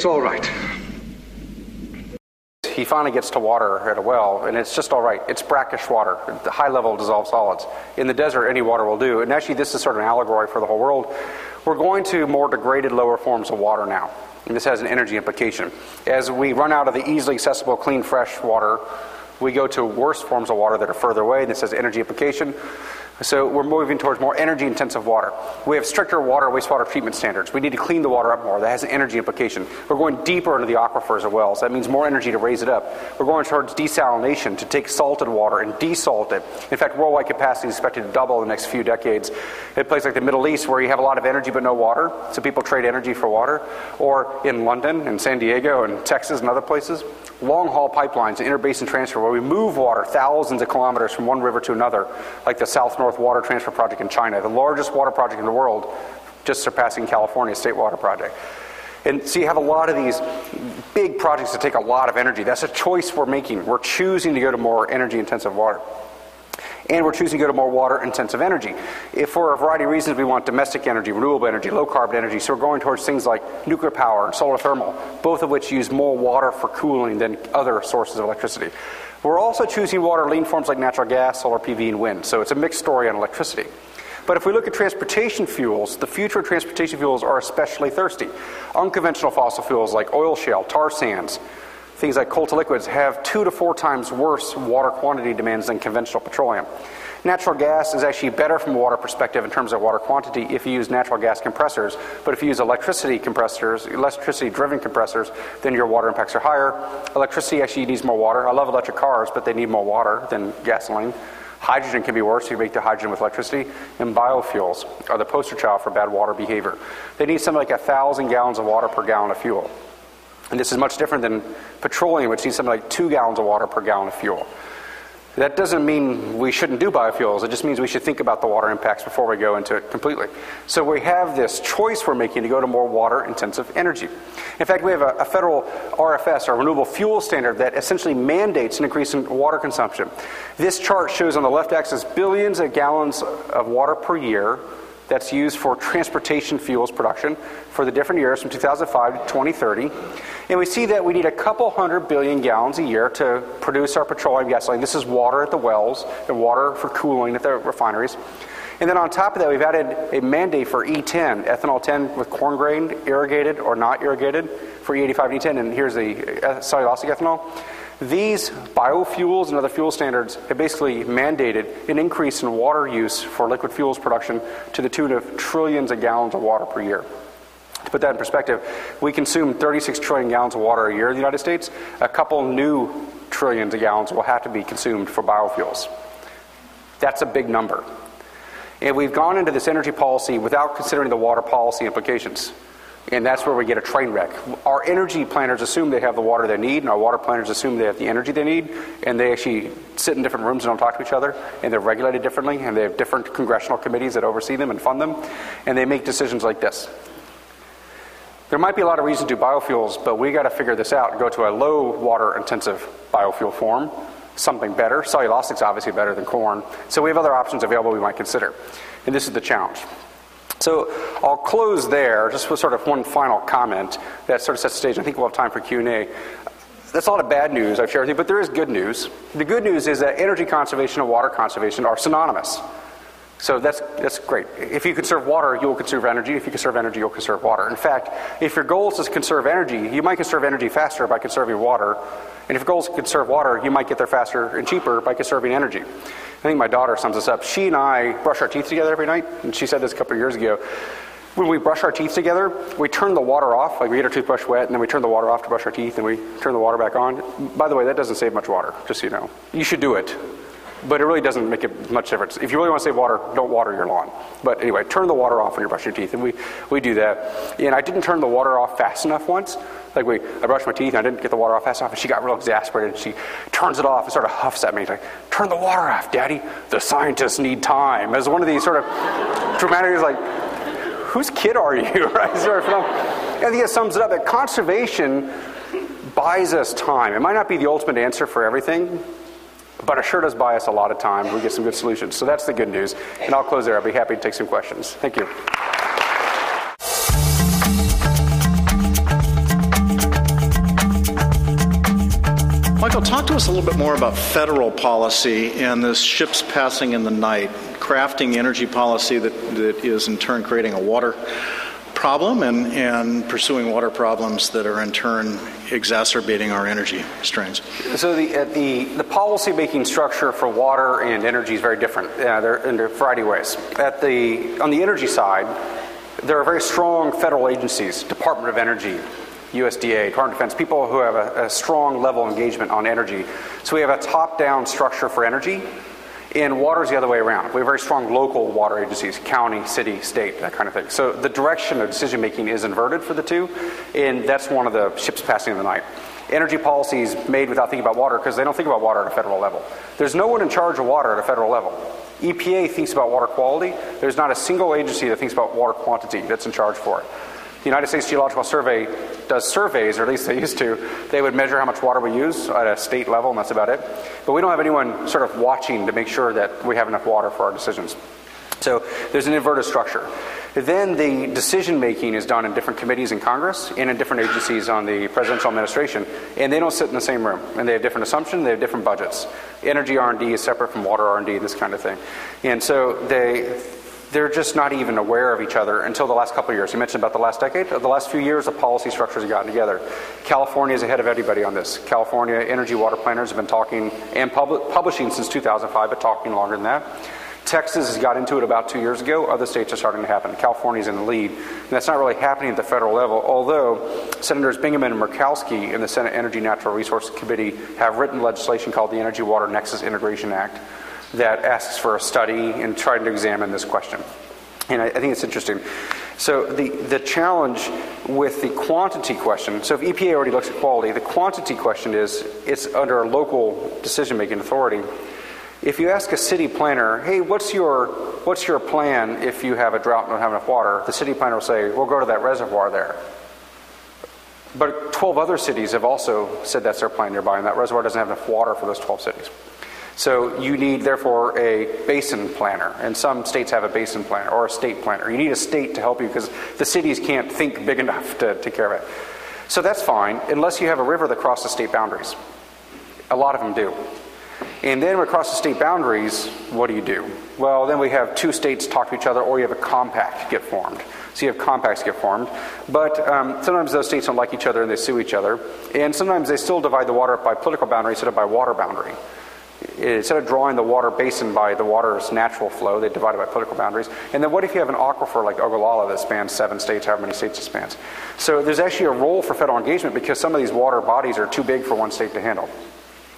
It's all right. He finally gets to water at a well, and it's just all right. It's brackish water, high level dissolved solids. In the desert, any water will do. And actually, this is sort of an allegory for the whole world. We're going to more degraded, lower forms of water now. And this has an energy implication. As we run out of the easily accessible, clean, fresh water, we go to worse forms of water that are further away. And this has energy implication. So we're moving towards more energy intensive water. We have stricter water wastewater treatment standards. We need to clean the water up more. That has an energy implication. We're going deeper into the aquifers of wells. That means more energy to raise it up. We're going towards desalination to take salted water and desalt it. In fact, worldwide capacity is expected to double in the next few decades. In places like the Middle East, where you have a lot of energy but no water, so people trade energy for water, or in London and San Diego and Texas and other places, long haul pipelines and interbasin transfer where we move water thousands of kilometers from one river to another, like the South North Water Transfer Project in China, the largest water project in the world, just surpassing California's State Water Project. And so you have a lot of these big projects that take a lot of energy. That's a choice we're making. We're choosing to go to more energy intensive water. And we're choosing to go to more water intensive energy. If for a variety of reasons we want domestic energy, renewable energy, low carbon energy, so we're going towards things like nuclear power and solar thermal, both of which use more water for cooling than other sources of electricity. We're also choosing water lean forms like natural gas, solar PV, and wind. So it's a mixed story on electricity. But if we look at transportation fuels, the future of transportation fuels are especially thirsty. Unconventional fossil fuels like oil shale, tar sands, things like coal to liquids have two to four times worse water quantity demands than conventional petroleum. Natural gas is actually better from a water perspective in terms of water quantity if you use natural gas compressors, but if you use electricity compressors, electricity driven compressors, then your water impacts are higher. Electricity actually needs more water. I love electric cars, but they need more water than gasoline. Hydrogen can be worse, if you make the hydrogen with electricity. And biofuels are the poster child for bad water behavior. They need something like a thousand gallons of water per gallon of fuel. And this is much different than petroleum, which needs something like two gallons of water per gallon of fuel. That doesn't mean we shouldn't do biofuels. It just means we should think about the water impacts before we go into it completely. So we have this choice we're making to go to more water intensive energy. In fact, we have a, a, federal RFS, or renewable fuel standard, that essentially mandates an increase in water consumption. This chart shows on the left axis billions of gallons of water per year that's used for transportation fuels production for the different years from 2005 to 2030. And we see that we need a couple hundred billion gallons a year to produce our petroleum gasoline. This is water at the wells and water for cooling at the refineries. And then on top of that, we've added a mandate for E10, ethanol 10 with corn grain, irrigated or not irrigated, for E85 and E10. And here's the uh, cellulosic ethanol. These biofuels and other fuel standards have basically mandated an increase in water use for liquid fuels production to the tune of trillions of gallons of water per year. To put that in perspective, we consume 36 trillion gallons of water a year in the United States. A couple new trillions of gallons will have to be consumed for biofuels. That's a big number. And we've gone into this energy policy without considering the water policy implications. And that's where we get a train wreck. Our energy planners assume they have the water they need, and our water planners assume they have the energy they need, and they actually sit in different rooms and don't talk to each other, and they're regulated differently, and they have different congressional committees that oversee them and fund them, and they make decisions like this. There might be a lot of reasons to do biofuels, but we got to figure this out and go to a low water intensive biofuel form, something better. Cellulosic obviously better than corn. So we have other options available we might consider. And this is the challenge. So I'll close there just with sort of one final comment that sort of sets the stage. I think we'll have time for Q&A. That's a lot of bad news I've shared with you, but there is good news. The good news is that energy conservation and water conservation are synonymous. So that's, that's great. If you conserve water, you will conserve energy. If you conserve energy, you'll conserve water. In fact, if your goal is to conserve energy, you might conserve energy faster by conserving water. And if your goal is to conserve water, you might get there faster and cheaper by conserving energy. I think my daughter sums this up. She and I brush our teeth together every night, and she said this a couple of years ago. When we brush our teeth together, we turn the water off, like we get our toothbrush wet, and then we turn the water off to brush our teeth, and we turn the water back on. By the way, that doesn't save much water, just so you know. You should do it but it really doesn't make it much difference. If you really want to save water, don't water your lawn. But anyway, turn the water off when you're brushing your teeth, and we, we do that. And I didn't turn the water off fast enough once. Like we, I brushed my teeth and I didn't get the water off fast enough, and she got real exasperated. She turns it off and sort of huffs at me. She's like, "Turn the water off, Daddy. The scientists need time." As one of these sort of dramatic, like, "Whose kid are you?" right? Sort of, I think it sums it up that conservation buys us time. It might not be the ultimate answer for everything, but it sure does buy us a lot of time. We get some good solutions. So that's the good news. And I'll close there. I'll be happy to take some questions. Thank you. Michael, talk to us a little bit more about federal policy and this ships passing in the night, crafting energy policy that, that is in turn creating a water problem and, and pursuing water problems that are in turn exacerbating our energy strains. So the, uh, the, the policy making structure for water and energy is very different uh, there, in a variety of ways. At the, on the energy side, there are very strong federal agencies, Department of Energy, USDA, Department of Defense, people who have a, a strong level of engagement on energy. So we have a top down structure for energy and water is the other way around. We have very strong local water agencies, county, city, state, that kind of thing. So the direction of decision making is inverted for the two, and that's one of the ships passing in the night. Energy policy is made without thinking about water because they don't think about water at a federal level. There's no one in charge of water at a federal level. EPA thinks about water quality. There's not a single agency that thinks about water quantity that's in charge for it. The United States Geological Survey does surveys, or at least they used to. They would measure how much water we use at a state level, and that's about it. But we don't have anyone sort of watching to make sure that we have enough water for our decisions. So there's an inverted structure. Then the decision making is done in different committees in Congress and in different agencies on the presidential administration, and they don't sit in the same room. And they have different assumptions. They have different budgets. Energy R&D is separate from water R&D, this kind of thing. And so they they're just not even aware of each other until the last couple of years. You mentioned about the last decade. The last few years, the policy structures have gotten together. California is ahead of everybody on this. California energy water planners have been talking and pub- publishing since 2005, but talking longer than that. Texas has got into it about two years ago. Other states are starting to happen. California is in the lead. And that's not really happening at the federal level, although Senators Bingaman and Murkowski in the Senate Energy Natural Resources Committee have written legislation called the Energy Water Nexus Integration Act that asks for a study and trying to examine this question. And I, I, think it's interesting. So the, the challenge with the quantity question, so if EPA already looks at quality, the quantity question is it's under a local decision making authority. If you ask a city planner, hey, what's your, what's your plan if you have a drought and don't have enough water? The city planner will say, we'll go to that reservoir there. But 12 other cities have also said that's their plan nearby, and that reservoir doesn't have enough water for those 12 cities. So you need, therefore, a basin planner. And some states have a basin planner or a state planner. You need a state to help you because the cities can't think big enough to take care of it. So that's fine, unless you have a river that crosses state boundaries. A lot of them do. And then across the state boundaries, what do you do? Well, then we have two states talk to each other, or you have a compact get formed. So you have compacts get formed. But um, sometimes those states don't like each other and they sue each other. And sometimes they still divide the water up by political boundary instead of by water boundary instead of drawing the water basin by the water's natural flow, they divide it by political boundaries. And then what if you have an aquifer like Ogallala that spans seven states, however many states it spans? So there's actually a role for federal engagement because some of these water bodies are too big for one state to handle.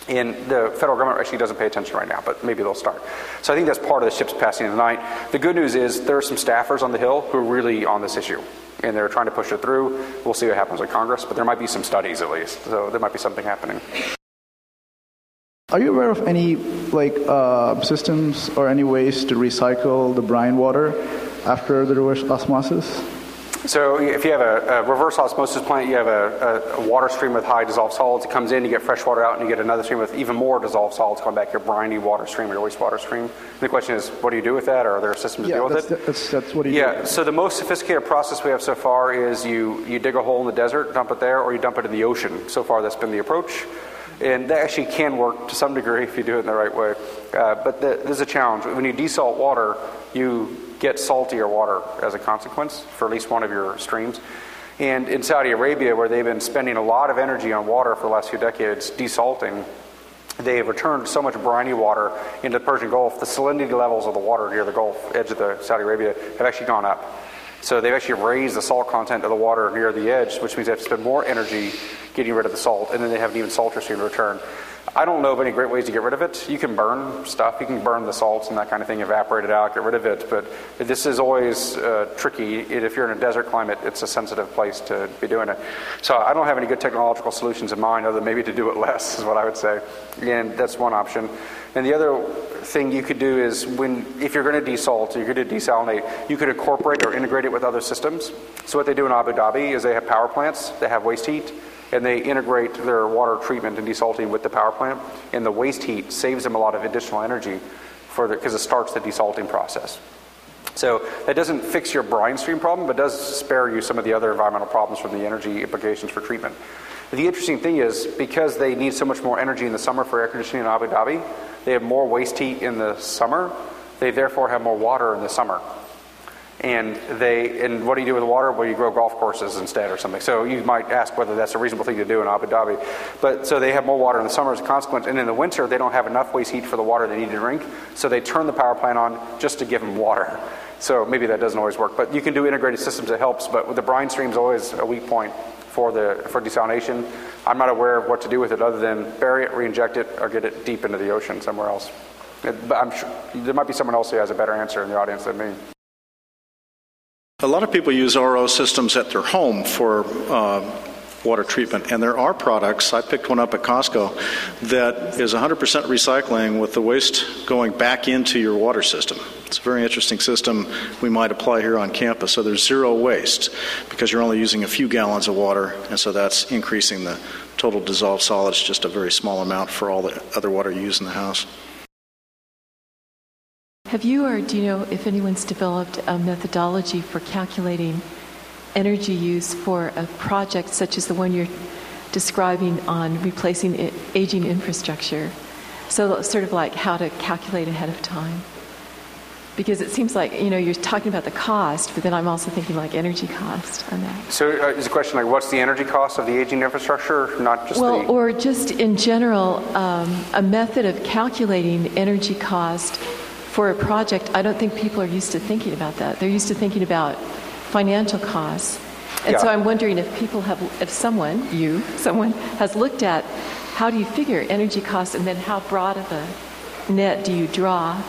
And the federal government actually doesn't pay attention right now, but maybe they'll start. So I think that's part of the ships passing in the night. The good news is there are some staffers on the Hill who are really on this issue. And they're trying to push it through. We'll see what happens with Congress, but there might be some studies at least. So there might be something happening. Are you aware of any like uh, systems or any ways to recycle the brine water after the reverse osmosis? So if you have a, a reverse osmosis plant, you have a, a, a, water stream with high dissolved solids. It comes in, you get fresh water out, and you get another stream with even more dissolved solids coming back, your briny water stream or your wastewater stream. And the question is, what do you do with that, or are there systems yeah, to deal with it? That's, that's what do you yeah, do? so the most sophisticated process we have so far is you, you dig a hole in the desert, dump it there, or you dump it in the ocean. So far, that's been the approach. And that actually can work to some degree if you do it in the right way. Uh, but the, there's a challenge. When you desalt water, you get saltier water as a consequence for at least one of your streams. And in Saudi Arabia, where they've been spending a lot of energy on water for the last few decades, desalting, they have returned so much briny water into the Persian Gulf, the salinity levels of the water near the Gulf edge of the Saudi Arabia have actually gone up. So they've actually raised the salt content of the water near the edge, which means they have to spend more energy getting rid of the salt, and then they have an even saltier stream in return. I don't know of any great ways to get rid of it. You can burn stuff, you can burn the salts and that kind of thing, evaporate it out, get rid of it. But this is always uh, tricky. If you're in a desert climate, it's a sensitive place to be doing it. So I don't have any good technological solutions in mind, other than maybe to do it less, is what I would say. And that's one option. And the other thing you could do is when, if you're going to desalt, you're going to desalinate, you could incorporate or integrate it with other systems. So what they do in Abu Dhabi is they have power plants they have waste heat and they integrate their water treatment and desalting with the power plant. And the waste heat saves them a lot of additional energy because it starts the desalting process. So that doesn't fix your brine stream problem, but does spare you some of the other environmental problems from the energy implications for treatment. The interesting thing is because they need so much more energy in the summer for air conditioning in Abu Dhabi, they have more waste heat in the summer. They therefore have more water in the summer and they and what do you do with the water? Well, you grow golf courses instead or something. So you might ask whether that's a reasonable thing to do in Abu Dhabi. But so they have more water in the summer as a consequence, and in the winter they don't have enough waste heat for the water they need to drink. So they turn the power plant on just to give them water. So maybe that doesn't always work, but you can do integrated systems that helps. But the brine stream is always a weak point for the for desalination. I'm not aware of what to do with it other than bury it, reinject it, or get it deep into the ocean somewhere else. But I'm sure there might be someone else who has a better answer in the audience than me. A lot of people use RO systems at their home for uh, water treatment, and there are products. I picked one up at Costco that is 100% recycling with the waste going back into your water system. It's a very interesting system we might apply here on campus. So there's zero waste because you're only using a few gallons of water, and so that's increasing the total dissolved solids just a very small amount for all the other water you use in the house. Have you, or do you know if anyone's developed a methodology for calculating energy use for a project such as the one you're describing on replacing aging infrastructure? So, sort of like how to calculate ahead of time. Because it seems like you know you're talking about the cost, but then I'm also thinking like energy cost on that. So, uh, is the question like what's the energy cost of the aging infrastructure, not just well, the... or just in general, um, a method of calculating energy cost for a project, I don't think people are used to thinking about that. They're used to thinking about financial costs. And yeah. so I'm wondering if people have, if someone, you, someone, has looked at how do you figure energy costs and then how broad of a net do you draw,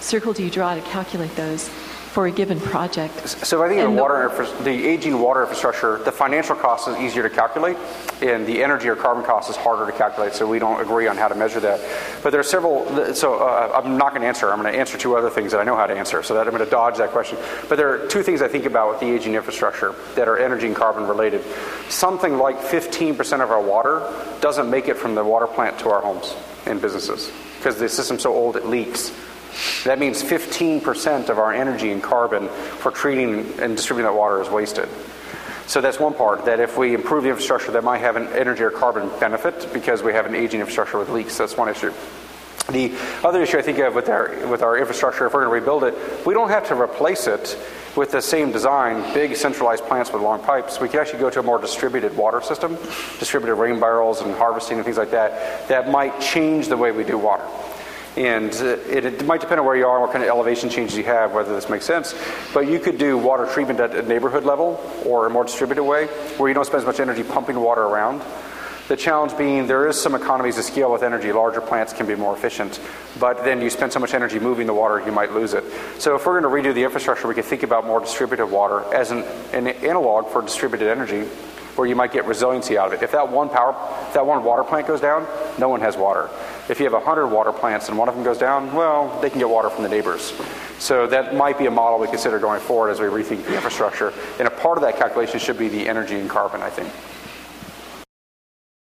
circle do you draw to calculate those for a given project. So I think the water, the aging water infrastructure, the financial cost is easier to calculate, and the energy or carbon cost is harder to calculate. So we don't agree on how to measure that. But there are several. So uh, I'm not going to answer. I'm going to answer two other things that I know how to answer. So that I'm going to dodge that question. But there are two things I think about with the aging infrastructure that are energy and carbon related. Something like 15% of our water doesn't make it from the water plant to our homes and businesses because the system's so old it leaks. That means 15% of our energy and carbon for treating and distributing that water is wasted. So that's one part, that if we improve the infrastructure, that might have an energy or carbon benefit because we have an aging infrastructure with leaks. That's one issue. The other issue I think of with our, with our infrastructure, if we're going to rebuild it, we don't have to replace it with the same design, big centralized plants with long pipes. We can actually go to a more distributed water system, distributed rain barrels and harvesting and things like that, that might change the way we do water. And uh, it, it, might depend on where you are, and what kind of elevation changes you have, whether this makes sense. But you could do water treatment at a neighborhood level or a more distributed way where you don't spend as much energy pumping water around. The challenge being there is some economies of scale with energy. Larger plants can be more efficient, but then you spend so much energy moving the water, you might lose it. So if we're going to redo the infrastructure, we could think about more distributed water as an, an analog for distributed energy where you might get resiliency out of it. If that one power, if that one water plant goes down, no one has water. If you have 100 water plants and one of them goes down, well, they can get water from the neighbors. So that might be a model we consider going forward as we rethink the infrastructure. And a part of that calculation should be the energy and carbon, I think.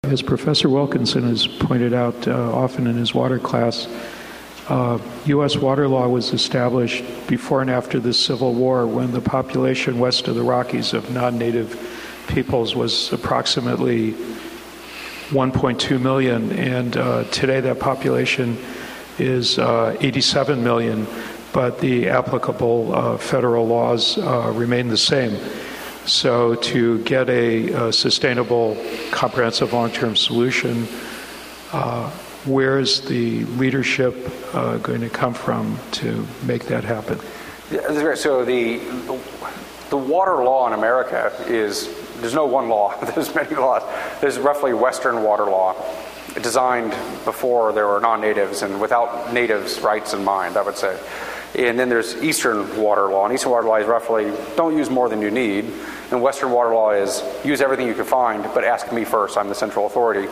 As Professor Wilkinson has pointed out uh, often in his water class, uh, U.S. water law was established before and after the Civil War when the population west of the Rockies of non native peoples was approximately 1.2 million, and uh, today that population is uh, 87 million, but the applicable uh, federal laws uh, remain the same. So, to get a, a sustainable, comprehensive long term solution, uh, where is the leadership uh, going to come from to make that happen? So, the, the water law in America is there's no one law, there's many laws. There's roughly Western water law designed before there were non natives and without natives' rights in mind, I would say. And then there's Eastern water law. And Eastern water law is roughly don't use more than you need. And Western water law is use everything you can find, but ask me first. I'm the central authority.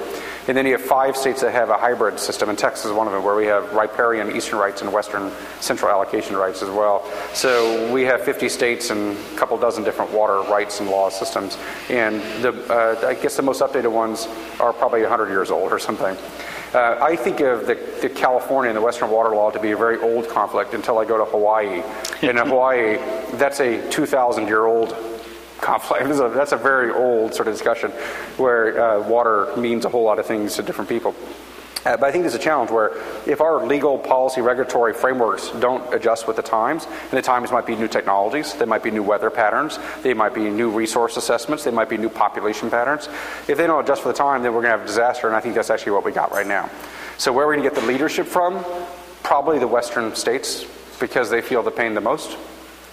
And then you have five states that have a hybrid system, and Texas is one of them, where we have riparian eastern rights and western central allocation rights as well. So we have 50 states and a couple dozen different water rights and law systems. And the, uh, I guess the most updated ones are probably 100 years old or something. Uh, I think of the, the, California and the Western water law to be a very old conflict until I go to Hawaii. And in Hawaii, that's a 2,000 year old conflict. That's a, that's a, very old sort of discussion where uh, water means a whole lot of things to different people. Uh, but I think there's a challenge where if our legal, policy, regulatory frameworks don't adjust with the times, and the times might be new technologies, they might be new weather patterns, they might be new resource assessments, they might be new population patterns. If they don't adjust for the time, then we're going to have disaster, and I think that's actually what we got right now. So, where are we going to get the leadership from? Probably the Western states, because they feel the pain the most.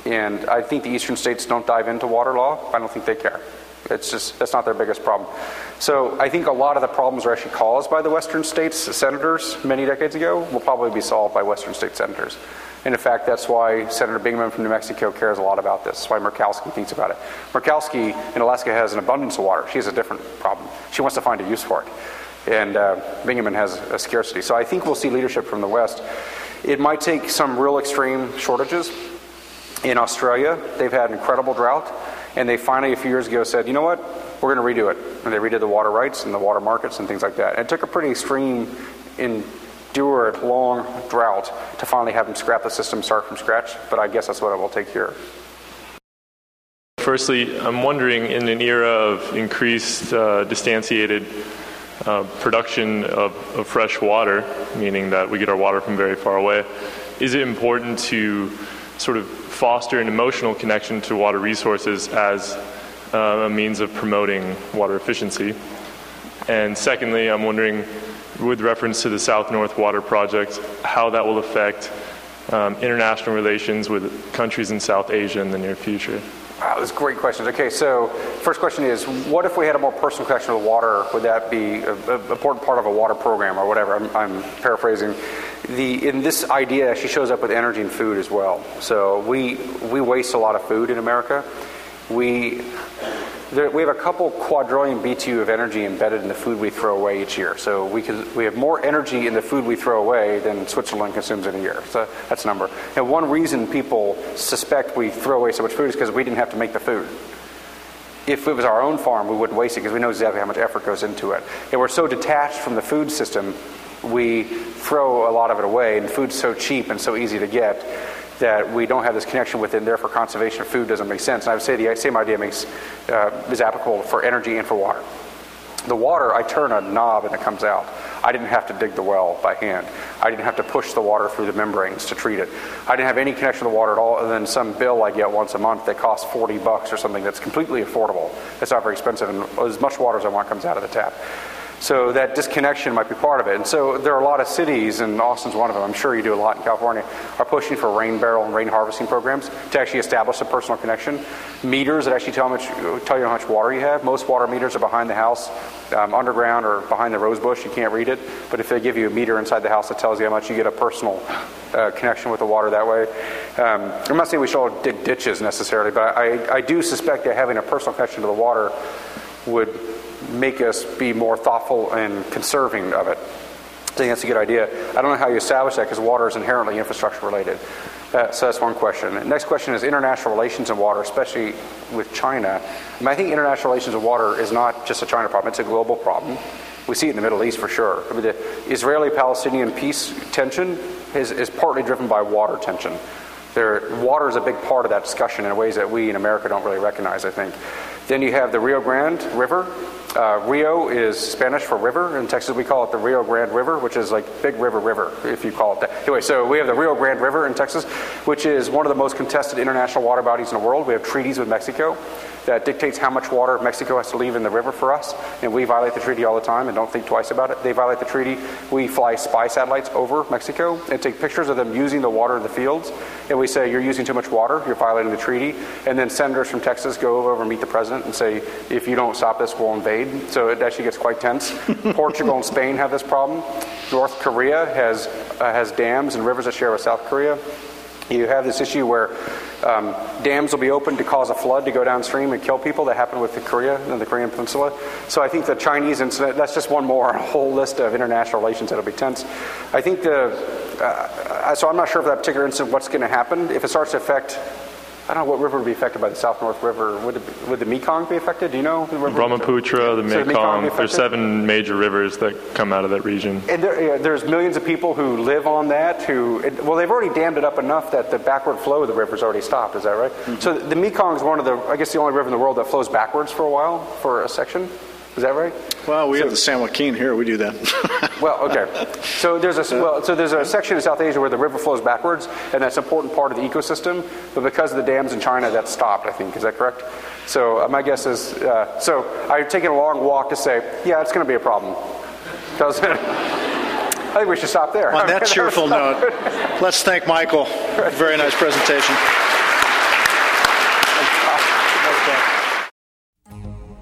And I think the eastern states don't dive into water law. I don't think they care. It's just, that's not their biggest problem. So I think a lot of the problems are actually caused by the western states senators many decades ago will probably be solved by western state senators. And in fact, that's why Senator Bingaman from New Mexico cares a lot about this. That's why Murkowski thinks about it. Murkowski in Alaska has an abundance of water. She has a different problem. She wants to find a use for it. And uh, Bingaman has a scarcity. So I think we'll see leadership from the West. It might take some real extreme shortages in Australia, they've had incredible drought, and they finally, a few years ago, said, you know what, we're going to redo it. And they redid the water rights and the water markets and things like that. And it took a pretty extreme, endured, long drought to finally have them scrap the system, start from scratch, but I guess that's what it will take here. Firstly, I'm wondering in an era of increased uh, uh, production of, of fresh water, meaning that we get our water from very far away, is it important to sort of foster an emotional connection to water resources as uh, a means of promoting water efficiency. And secondly, I'm wondering, with reference to the South North Water Project, how that will affect um, international relations with countries in South Asia in the near future. Wow, those great questions. Okay, so first question is, what if we had a more personal connection to water? Would that be an important part of a water program or whatever? I'm, I'm paraphrasing. The, in this idea actually shows up with energy and food as well. So we, we waste a lot of food in America. We there, we have a couple quadrillion BTU of energy embedded in the food we throw away each year. So we, could, we have more energy in the food we throw away than Switzerland consumes in a year. So that's a number. And one reason people suspect we throw away so much food is because we didn't have to make the food. If it was our own farm, we wouldn't waste it because we know exactly how much effort goes into it. And we're so detached from the food system, we throw a lot of it away. And food's so cheap and so easy to get that we don't have this connection with it, and therefore conservation of food doesn't make sense. And I would say the same idea makes, uh, is applicable for energy and for water. The water, I turn a knob and it comes out. I didn't have to dig the well by hand. I didn't have to push the water through the membranes to treat it. I didn't have any connection to the water at all other than some bill I get once a month that costs 40 bucks or something that's completely affordable. It's not very expensive, and as much water as I want comes out of the tap. So that disconnection might be part of it. And so there are a lot of cities, and Austin's one of them, I'm sure you do a lot in California, are pushing for rain barrel and rain harvesting programs to actually establish a personal connection. Meters that actually tell, much, tell you how much water you have. Most water meters are behind the house, um, underground, or behind the rose bush. You can't read it. But if they give you a meter inside the house that tells you how much you get a personal uh, connection with the water that way. Um, I'm not saying we should all dig ditches necessarily, but I, I do suspect that having a personal connection to the water would make us be more thoughtful and conserving of it. I think that's a good idea. I don't know how you establish that because water is inherently infrastructure related. Uh, so that's one question. Next question is international relations and water, especially with China. I, mean, I think international relations and water is not just a China problem, it's a global problem. We see it in the Middle East for sure. I mean, the Israeli Palestinian peace tension is, is partly driven by water tension. There, water is a big part of that discussion in ways that we in America don't really recognize, I think. Then you have the Rio Grande River. Uh, Rio is Spanish for river. In Texas, we call it the Rio Grande River, which is like Big River River, if you call it that. Anyway, so we have the Rio Grande River in Texas, which is one of the most contested international water bodies in the world. We have treaties with Mexico that dictates how much water Mexico has to leave in the river for us, and we violate the treaty all the time and don't think twice about it. They violate the treaty. We fly spy satellites over Mexico and take pictures of them using the water in the fields, and we say, You're using too much water, you're violating the treaty. And then senators from Texas go over and meet the president and say, If you don't stop this, we'll invade. So it actually gets quite tense. Portugal and Spain have this problem. North Korea has, uh, has dams and rivers that share with South Korea. You have this issue where um, dams will be opened to cause a flood to go downstream and kill people. That happened with the Korea and the Korean Peninsula. So I think the Chinese incident, that's just one more on a whole list of international relations that'll be tense. I think the, uh, so I'm not sure if that particular incident, what's going to happen. If it starts to affect I don't know what river would be affected by the South North River. Would, it, would the Mekong be affected? Do you know? The Brahmaputra, the Mekong. So the there's seven major rivers that come out of that region. And there, there's millions of people who live on that. Who it, well, they've already dammed it up enough that the backward flow of the river's already stopped. Is that right? Mm-hmm. So the Mekong is one of the, I guess, the only river in the world that flows backwards for a while for a section. Is that right? Well, we so, have the San Joaquin here. We do that. well, okay. So there's a well, so there's a section in South Asia where the river flows backwards, and that's an important part of the ecosystem. But because of the dams in China, that's stopped. I think is that correct? So uh, my guess is uh, so. I've taken a long walk to say, yeah, it's going to be a problem. Because I think we should stop there. On that cheerful note, let's thank Michael. Very nice presentation.